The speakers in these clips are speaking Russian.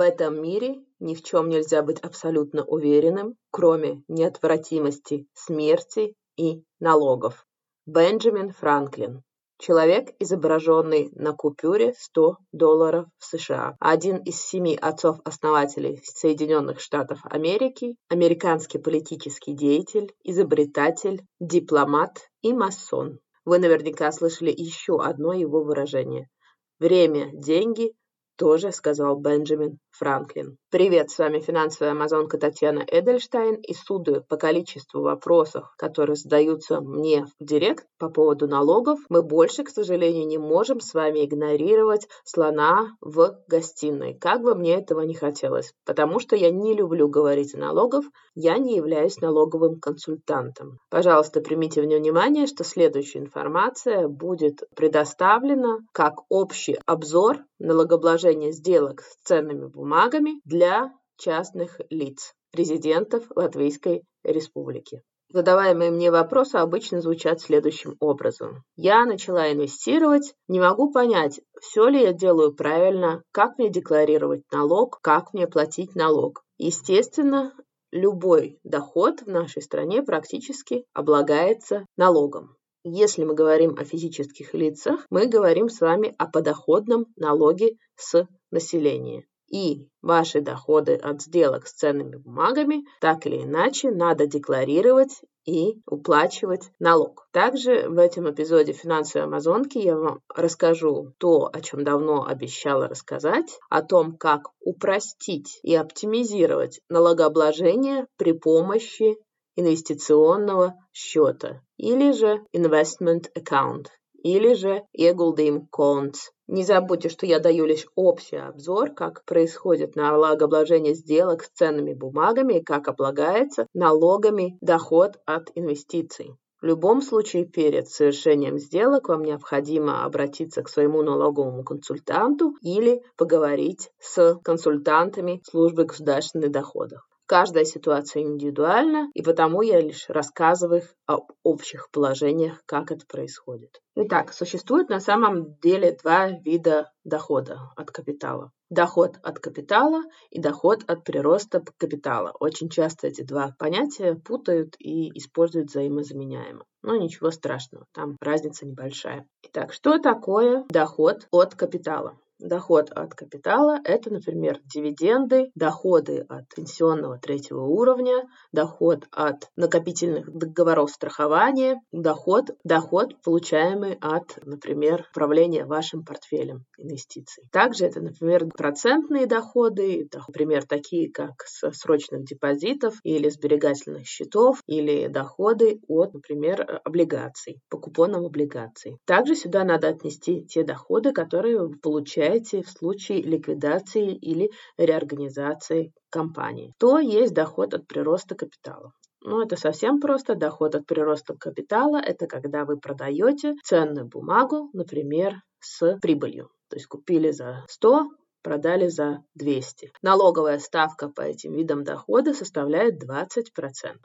В этом мире ни в чем нельзя быть абсолютно уверенным, кроме неотвратимости смерти и налогов. Бенджамин Франклин Человек, изображенный на купюре 100 долларов в США. Один из семи отцов-основателей Соединенных Штатов Америки, американский политический деятель, изобретатель, дипломат и масон. Вы наверняка слышали еще одно его выражение. Время – деньги, тоже сказал Бенджамин Франклин. Привет, с вами финансовая амазонка Татьяна Эдельштейн и судя по количеству вопросов, которые задаются мне в директ по поводу налогов, мы больше, к сожалению, не можем с вами игнорировать слона в гостиной, как бы мне этого не хотелось, потому что я не люблю говорить о налогах, я не являюсь налоговым консультантом. Пожалуйста, примите внимание, что следующая информация будет предоставлена как общий обзор налогообложения сделок с ценными бумагами для частных лиц, резидентов Латвийской Республики. Задаваемые мне вопросы обычно звучат следующим образом. Я начала инвестировать, не могу понять, все ли я делаю правильно, как мне декларировать налог, как мне платить налог. Естественно, любой доход в нашей стране практически облагается налогом. Если мы говорим о физических лицах, мы говорим с вами о подоходном налоге с населения. И ваши доходы от сделок с ценными бумагами так или иначе надо декларировать и уплачивать налог. Также в этом эпизоде финансовой амазонки я вам расскажу то, о чем давно обещала рассказать, о том, как упростить и оптимизировать налогообложение при помощи инвестиционного счета или же investment account или же ieguldījumu конт. Не забудьте, что я даю лишь общий обзор, как происходит налогообложение сделок с ценными бумагами и как облагается налогами доход от инвестиций. В любом случае, перед совершением сделок вам необходимо обратиться к своему налоговому консультанту или поговорить с консультантами службы государственных доходов. Каждая ситуация индивидуальна, и потому я лишь рассказываю об общих положениях, как это происходит. Итак, существует на самом деле два вида дохода от капитала. Доход от капитала и доход от прироста капитала. Очень часто эти два понятия путают и используют взаимозаменяемо. Но ничего страшного, там разница небольшая. Итак, что такое доход от капитала? Доход от капитала – это, например, дивиденды, доходы от пенсионного третьего уровня, доход от накопительных договоров страхования, доход, доход, получаемый от, например, управления вашим портфелем инвестиций. Также это, например, процентные доходы, например, такие как с срочных депозитов или сберегательных счетов, или доходы от, например, облигаций, по купонам облигаций. Также сюда надо отнести те доходы, которые вы получаете получаете в случае ликвидации или реорганизации компании. То есть доход от прироста капитала. Ну, это совсем просто. Доход от прироста капитала – это когда вы продаете ценную бумагу, например, с прибылью. То есть купили за 100, продали за 200. Налоговая ставка по этим видам дохода составляет 20%.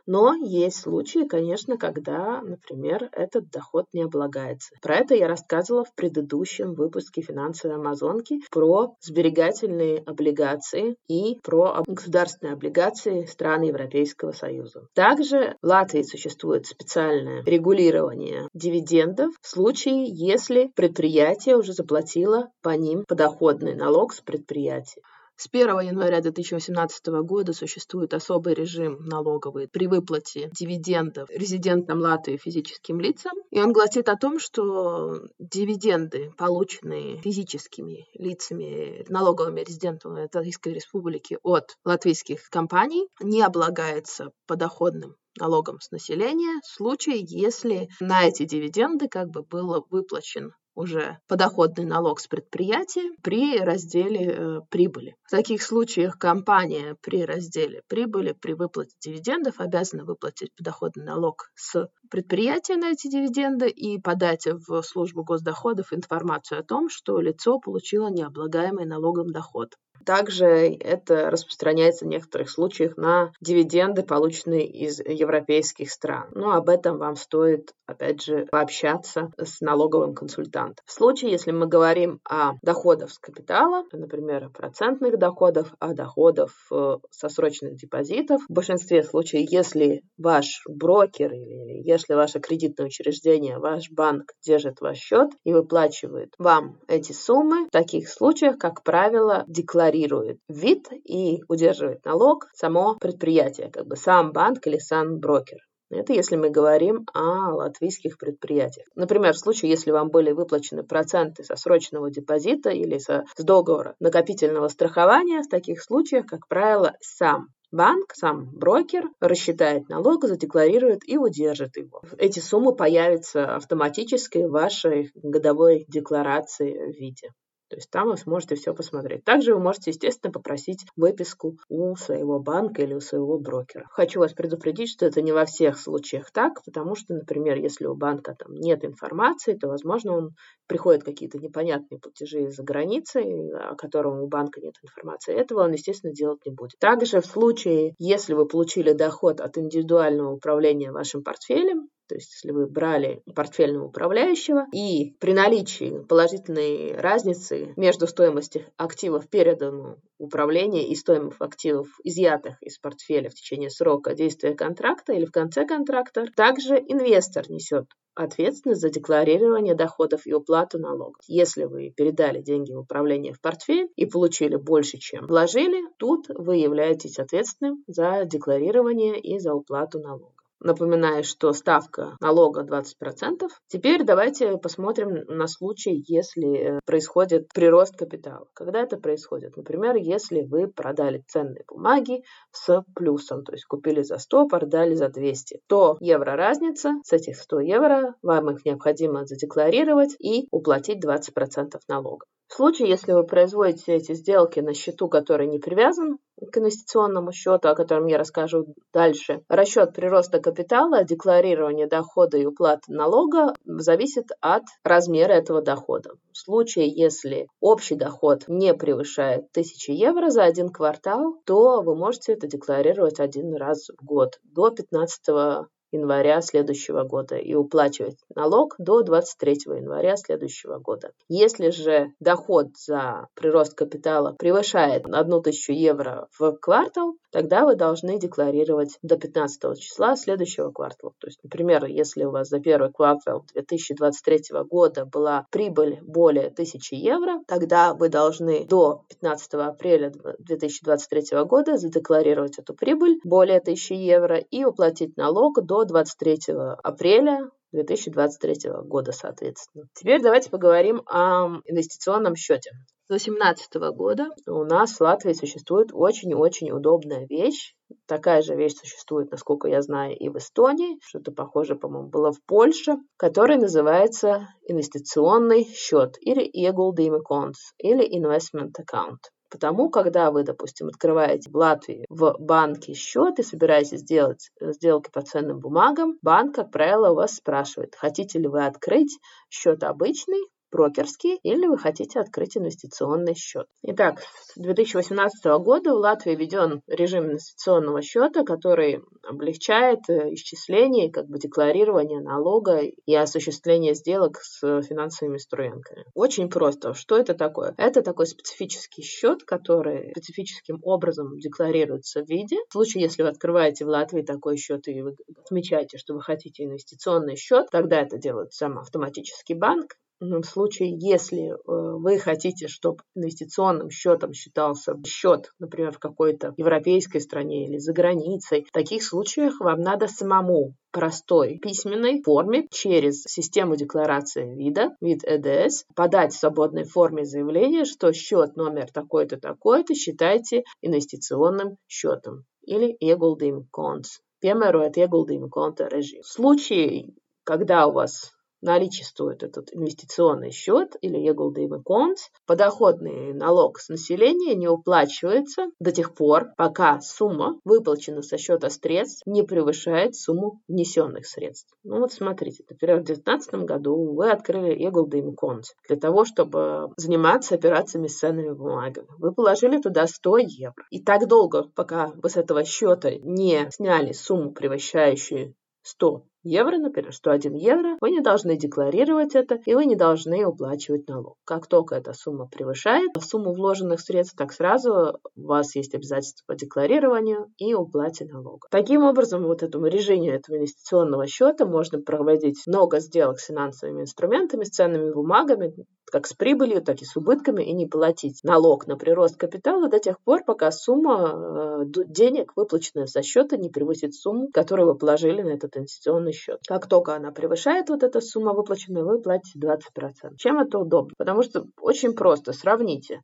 Но есть случаи, конечно, когда, например, этот доход не облагается. Про это я рассказывала в предыдущем выпуске финансовой Амазонки про сберегательные облигации и про государственные облигации стран Европейского Союза. Также в Латвии существует специальное регулирование дивидендов в случае, если предприятие уже заплатило по ним подоходный налог с предприятий. С 1 января 2018 года существует особый режим налоговый при выплате дивидендов резидентам Латвии физическим лицам. И он гласит о том, что дивиденды, полученные физическими лицами, налоговыми резидентами Латвийской Республики от латвийских компаний, не облагаются подоходным налогом с населения в случае, если на эти дивиденды как бы был выплачен уже подоходный налог с предприятия при разделе э, прибыли. В таких случаях компания при разделе прибыли, при выплате дивидендов обязана выплатить подоходный налог с предприятия на эти дивиденды и подать в службу госдоходов информацию о том, что лицо получило необлагаемый налогом доход. Также это распространяется в некоторых случаях на дивиденды, полученные из европейских стран. Но об этом вам стоит, опять же, пообщаться с налоговым консультантом. В случае, если мы говорим о доходах с капитала, например, о процентных доходах, о доходах э, со срочных депозитов, в большинстве случаев, если ваш брокер или если ваше кредитное учреждение, ваш банк держит ваш счет и выплачивает вам эти суммы, в таких случаях, как правило, декларирует вид и удерживает налог само предприятие, как бы сам банк или сам брокер. Это если мы говорим о латвийских предприятиях. Например, в случае, если вам были выплачены проценты со срочного депозита или со, с договора накопительного страхования, в таких случаях, как правило, сам Банк, сам брокер, рассчитает налог, задекларирует и удержит его. Эти суммы появятся автоматически в вашей годовой декларации в виде. То есть там вы сможете все посмотреть. Также вы можете, естественно, попросить выписку у своего банка или у своего брокера. Хочу вас предупредить, что это не во всех случаях так, потому что, например, если у банка там нет информации, то, возможно, он приходят какие-то непонятные платежи из-за границы, о котором у банка нет информации. Этого он, естественно, делать не будет. Также в случае, если вы получили доход от индивидуального управления вашим портфелем, то есть, если вы брали портфельного управляющего, и при наличии положительной разницы между стоимостью активов, переданного управления, и стоимостью активов, изъятых из портфеля в течение срока действия контракта или в конце контракта, также инвестор несет ответственность за декларирование доходов и уплату налогов. Если вы передали деньги в управление в портфель и получили больше, чем вложили, тут вы являетесь ответственным за декларирование и за уплату налогов. Напоминаю, что ставка налога 20%. Теперь давайте посмотрим на случай, если э, происходит прирост капитала. Когда это происходит? Например, если вы продали ценные бумаги с плюсом, то есть купили за 100, продали за 200, то евро разница, с этих 100 евро вам их необходимо задекларировать и уплатить 20% налога. В случае, если вы производите эти сделки на счету, который не привязан к инвестиционному счету, о котором я расскажу дальше, расчет прироста капитала, декларирование дохода и уплаты налога зависит от размера этого дохода. В случае, если общий доход не превышает 1000 евро за один квартал, то вы можете это декларировать один раз в год до 15 января следующего года и уплачивать налог до 23 января следующего года. Если же доход за прирост капитала превышает 1000 евро в квартал, тогда вы должны декларировать до 15 числа следующего квартала. То есть, например, если у вас за первый квартал 2023 года была прибыль более 1000 евро, тогда вы должны до 15 апреля 2023 года задекларировать эту прибыль более 1000 евро и уплатить налог до 23 апреля 2023 года, соответственно. Теперь давайте поговорим о инвестиционном счете. С 2018 года у нас в Латвии существует очень-очень удобная вещь. Такая же вещь существует, насколько я знаю, и в Эстонии. Что-то похожее, по-моему, было в Польше, который называется инвестиционный счет или Ieguldījuma konts или investment account. Потому, когда вы, допустим, открываете в Латвии в банке счет и собираетесь сделать э, сделки по ценным бумагам, банк, как правило, у вас спрашивает, хотите ли вы открыть счет обычный брокерский или вы хотите открыть инвестиционный счет. Итак, с 2018 года в Латвии введен режим инвестиционного счета, который облегчает э, исчисление, как бы декларирование налога и осуществление сделок с финансовыми инструментами. Очень просто. Что это такое? Это такой специфический счет, который специфическим образом декларируется в виде. В случае, если вы открываете в Латвии такой счет и вы отмечаете, что вы хотите инвестиционный счет, тогда это делает сам автоматический банк, в случае, если э, вы хотите, чтобы инвестиционным счетом считался счет, например, в какой-то европейской стране или за границей, в таких случаях вам надо самому простой письменной форме через систему декларации вида, вид ЭДС, подать в свободной форме заявление, что счет номер такой-то, такой-то считайте инвестиционным счетом или ieguldījumu konts. Piemērojot ieguldījumu konta режим. В случае, когда у вас наличествует этот инвестиционный счет или егулдеймый конт, подоходный налог с населения не уплачивается до тех пор, пока сумма, выплаченная со счета средств, не превышает сумму внесенных средств. Ну вот смотрите, например, в 2019 году вы открыли егулдеймый конт для того, чтобы заниматься операциями с ценными бумагами. Вы положили туда 100 евро. И так долго, пока вы с этого счета не сняли сумму, превышающую 100 евро, например, 101 евро, вы не должны декларировать это, и вы не должны уплачивать налог. Как только эта сумма превышает сумму вложенных средств, так сразу у вас есть обязательство по декларированию и уплате налога. Таким образом, вот этому режиму этого инвестиционного счета можно проводить много сделок с финансовыми инструментами, с ценными бумагами, как с прибылью, так и с убытками, и не платить налог на прирост капитала до тех пор, пока сумма э, денег, выплаченная со счета, не превысит сумму, которую вы положили на этот инвестиционный счет. Как только она превышает вот эта сумма выплаченная, вы платите 20%. Чем это удобно? Потому что очень просто, сравните.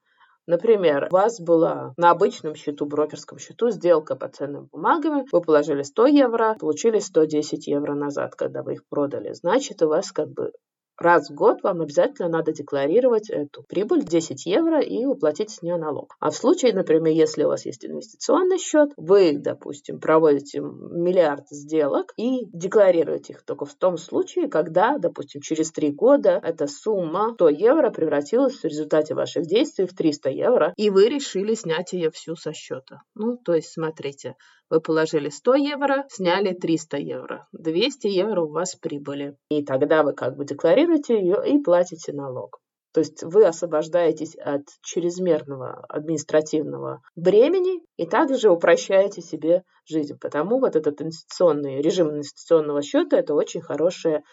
Например, у вас была на обычном счету, брокерском счету, сделка по ценным бумагам, вы положили 100 евро, получили 110 евро назад, когда вы их продали. Значит, у вас как бы раз в год вам обязательно надо декларировать эту прибыль 10 евро и уплатить с нее налог. А в случае, например, если у вас есть инвестиционный счет, вы, допустим, проводите миллиард сделок и декларируете их только в том случае, когда, допустим, через три года эта сумма 100 евро превратилась в результате ваших действий в 300 евро, и вы решили снять ее всю со счета. Ну, то есть, смотрите, вы положили 100 евро, сняли 300 евро. 200 евро у вас прибыли. И тогда вы как бы декларируете ее и платите налог. То есть вы освобождаетесь от чрезмерного административного бремени и также упрощаете себе жизнь. Потому вот этот инвестиционный режим инвестиционного счета – это очень хорошее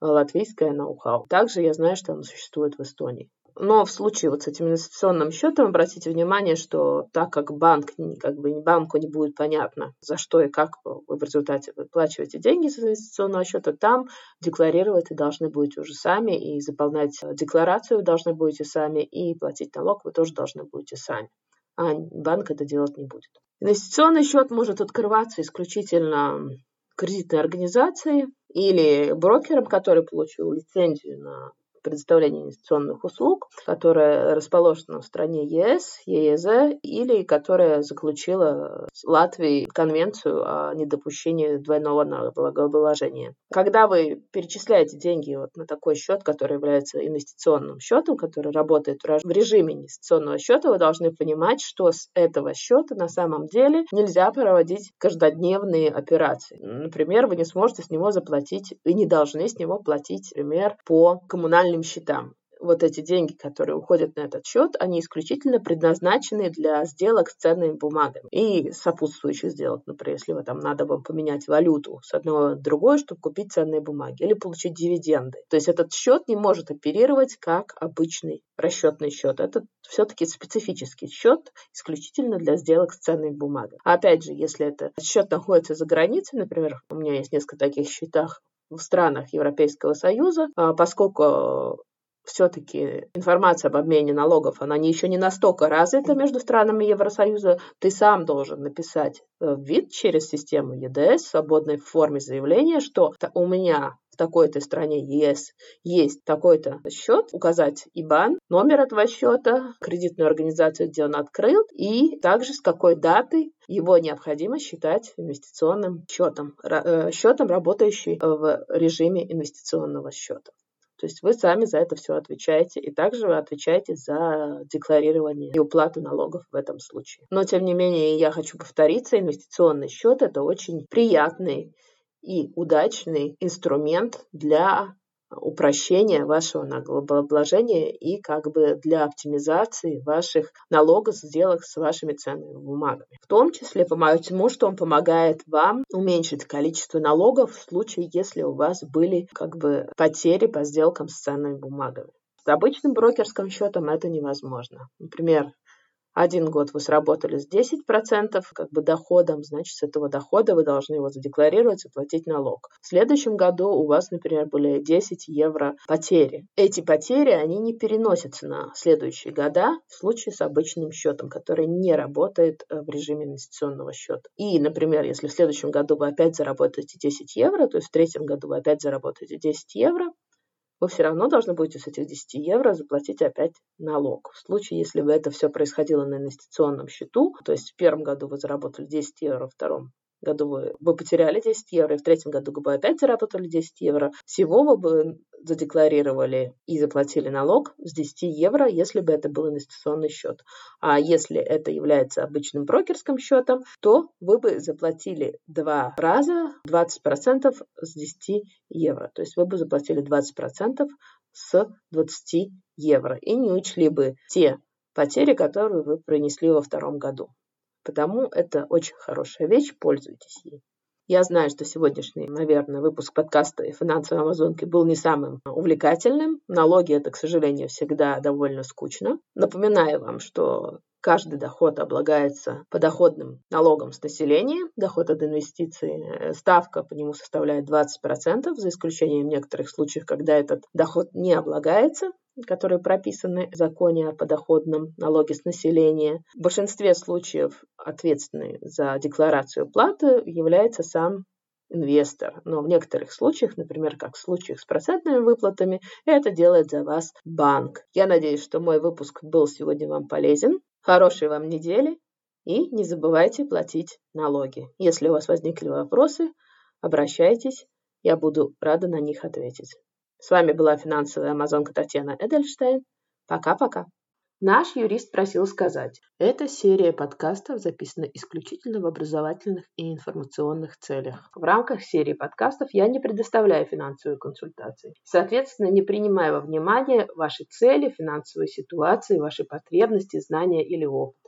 латвийское ноу-хау. Также я знаю, что оно существует в Эстонии. Но в случае вот с этим инвестиционным счетом обратите внимание, что так как банк, как бы банку не будет понятно, за что и как вы в результате выплачиваете деньги с инвестиционного счета, там декларировать вы должны будете уже сами, и заполнять декларацию вы должны будете сами, и платить налог вы тоже должны будете сами. А банк это делать не будет. Инвестиционный счет может открываться исключительно кредитной организацией или брокером, который получил лицензию на предоставления инвестиционных услуг, которая расположена в стране ЕС, ЕЕЗ или которая заключила с Латвией конвенцию о недопущении двойного налогообложения. Когда вы перечисляете деньги вот на такой счет, который является инвестиционным счетом, который работает в режиме инвестиционного счета, вы должны понимать, что с этого счета на самом деле нельзя проводить каждодневные операции. Например, вы не сможете с него заплатить и не должны с него платить, например, по коммунальным коммунальным счетам. Вот эти деньги, которые уходят на этот счет, они исключительно предназначены для сделок с ценными бумагами и сопутствующих сделок. Например, если вы там надо вам поменять валюту с одного в другое, чтобы купить ценные бумаги или получить дивиденды. То есть этот счет не может оперировать как обычный расчетный счет. Это все-таки специфический счет исключительно для сделок с ценными бумагами. А опять же, если этот счет находится за границей, например, у меня есть несколько таких счетах в странах Европейского Союза, а, поскольку все-таки информация об обмене налогов, она не, еще не настолько развита между странами Евросоюза, ты сам должен написать э, вид через систему ЕДС в свободной форме заявления, что у меня такой-то стране ЕС есть такой-то счет, указать ИБАН, номер этого счета, кредитную организацию, где он открыл, и также с какой даты его необходимо считать инвестиционным счетом, э, счетом, работающий в режиме инвестиционного счета. То есть вы сами за это все отвечаете, и также вы отвечаете за декларирование и уплату налогов в этом случае. Но, тем не менее, я хочу повториться, инвестиционный счет – это очень приятный и удачный инструмент для упрощения вашего налогообложения и как бы для оптимизации ваших налогов, сделок с вашими ценными бумагами. В том числе потому, что он помогает вам уменьшить количество налогов в случае, если у вас были как бы потери по сделкам с ценными бумагами. С обычным брокерским счетом это невозможно. Например, один год вы сработали с 10% как бы доходом, значит, с этого дохода вы должны его задекларировать и платить налог. В следующем году у вас, например, были 10 евро потери. Эти потери, они не переносятся на следующие года в случае с обычным счетом, который не работает э, в режиме инвестиционного счета. И, например, если в следующем году вы опять заработаете 10 евро, то есть в третьем году вы опять заработаете 10 евро, вы все равно должны будете с этих 10 евро заплатить опять налог. В случае, если бы это все происходило на инвестиционном счету, то есть в первом году вы заработали 10 евро, во втором году вы, вы потеряли 10 евро, и в третьем году вы бы опять заработали 10 евро, всего вы бы задекларировали и заплатили налог с 10 евро, если бы это был инвестиционный счет. А если это является обычным брокерским счетом, то вы бы заплатили два раза 20% с 10 евро. То есть вы бы заплатили 20% с 20 евро и не учли бы те потери, которые вы принесли во втором году. Потому это очень хорошая вещь, пользуйтесь ей. Я знаю, что сегодняшний, наверное, выпуск подкаста и финансовой амазонки был не самым увлекательным. Налоги это, к сожалению, всегда довольно скучно. Напоминаю вам, что каждый доход облагается подоходным налогом с населения, доход от инвестиций, ставка по нему составляет 20%, за исключением некоторых случаев, когда этот доход не облагается которые прописаны в законе о подоходном налоге с населения. В большинстве случаев ответственный за декларацию платы является сам инвестор. Но в некоторых случаях, например, как в случаях с процентными выплатами, это делает за вас банк. Я надеюсь, что мой выпуск был сегодня вам полезен. Хорошей вам недели и не забывайте платить налоги. Если у вас возникли вопросы, обращайтесь, я буду рада на них ответить. С вами была финансовая амазонка Татьяна Эдельштейн. Пока-пока. Наш юрист просил сказать, эта серия подкастов записана исключительно в образовательных и информационных целях. В рамках серии подкастов я не предоставляю финансовые консультации. Соответственно, не принимаю во внимание ваши цели, финансовые ситуации, ваши потребности, знания или опыт.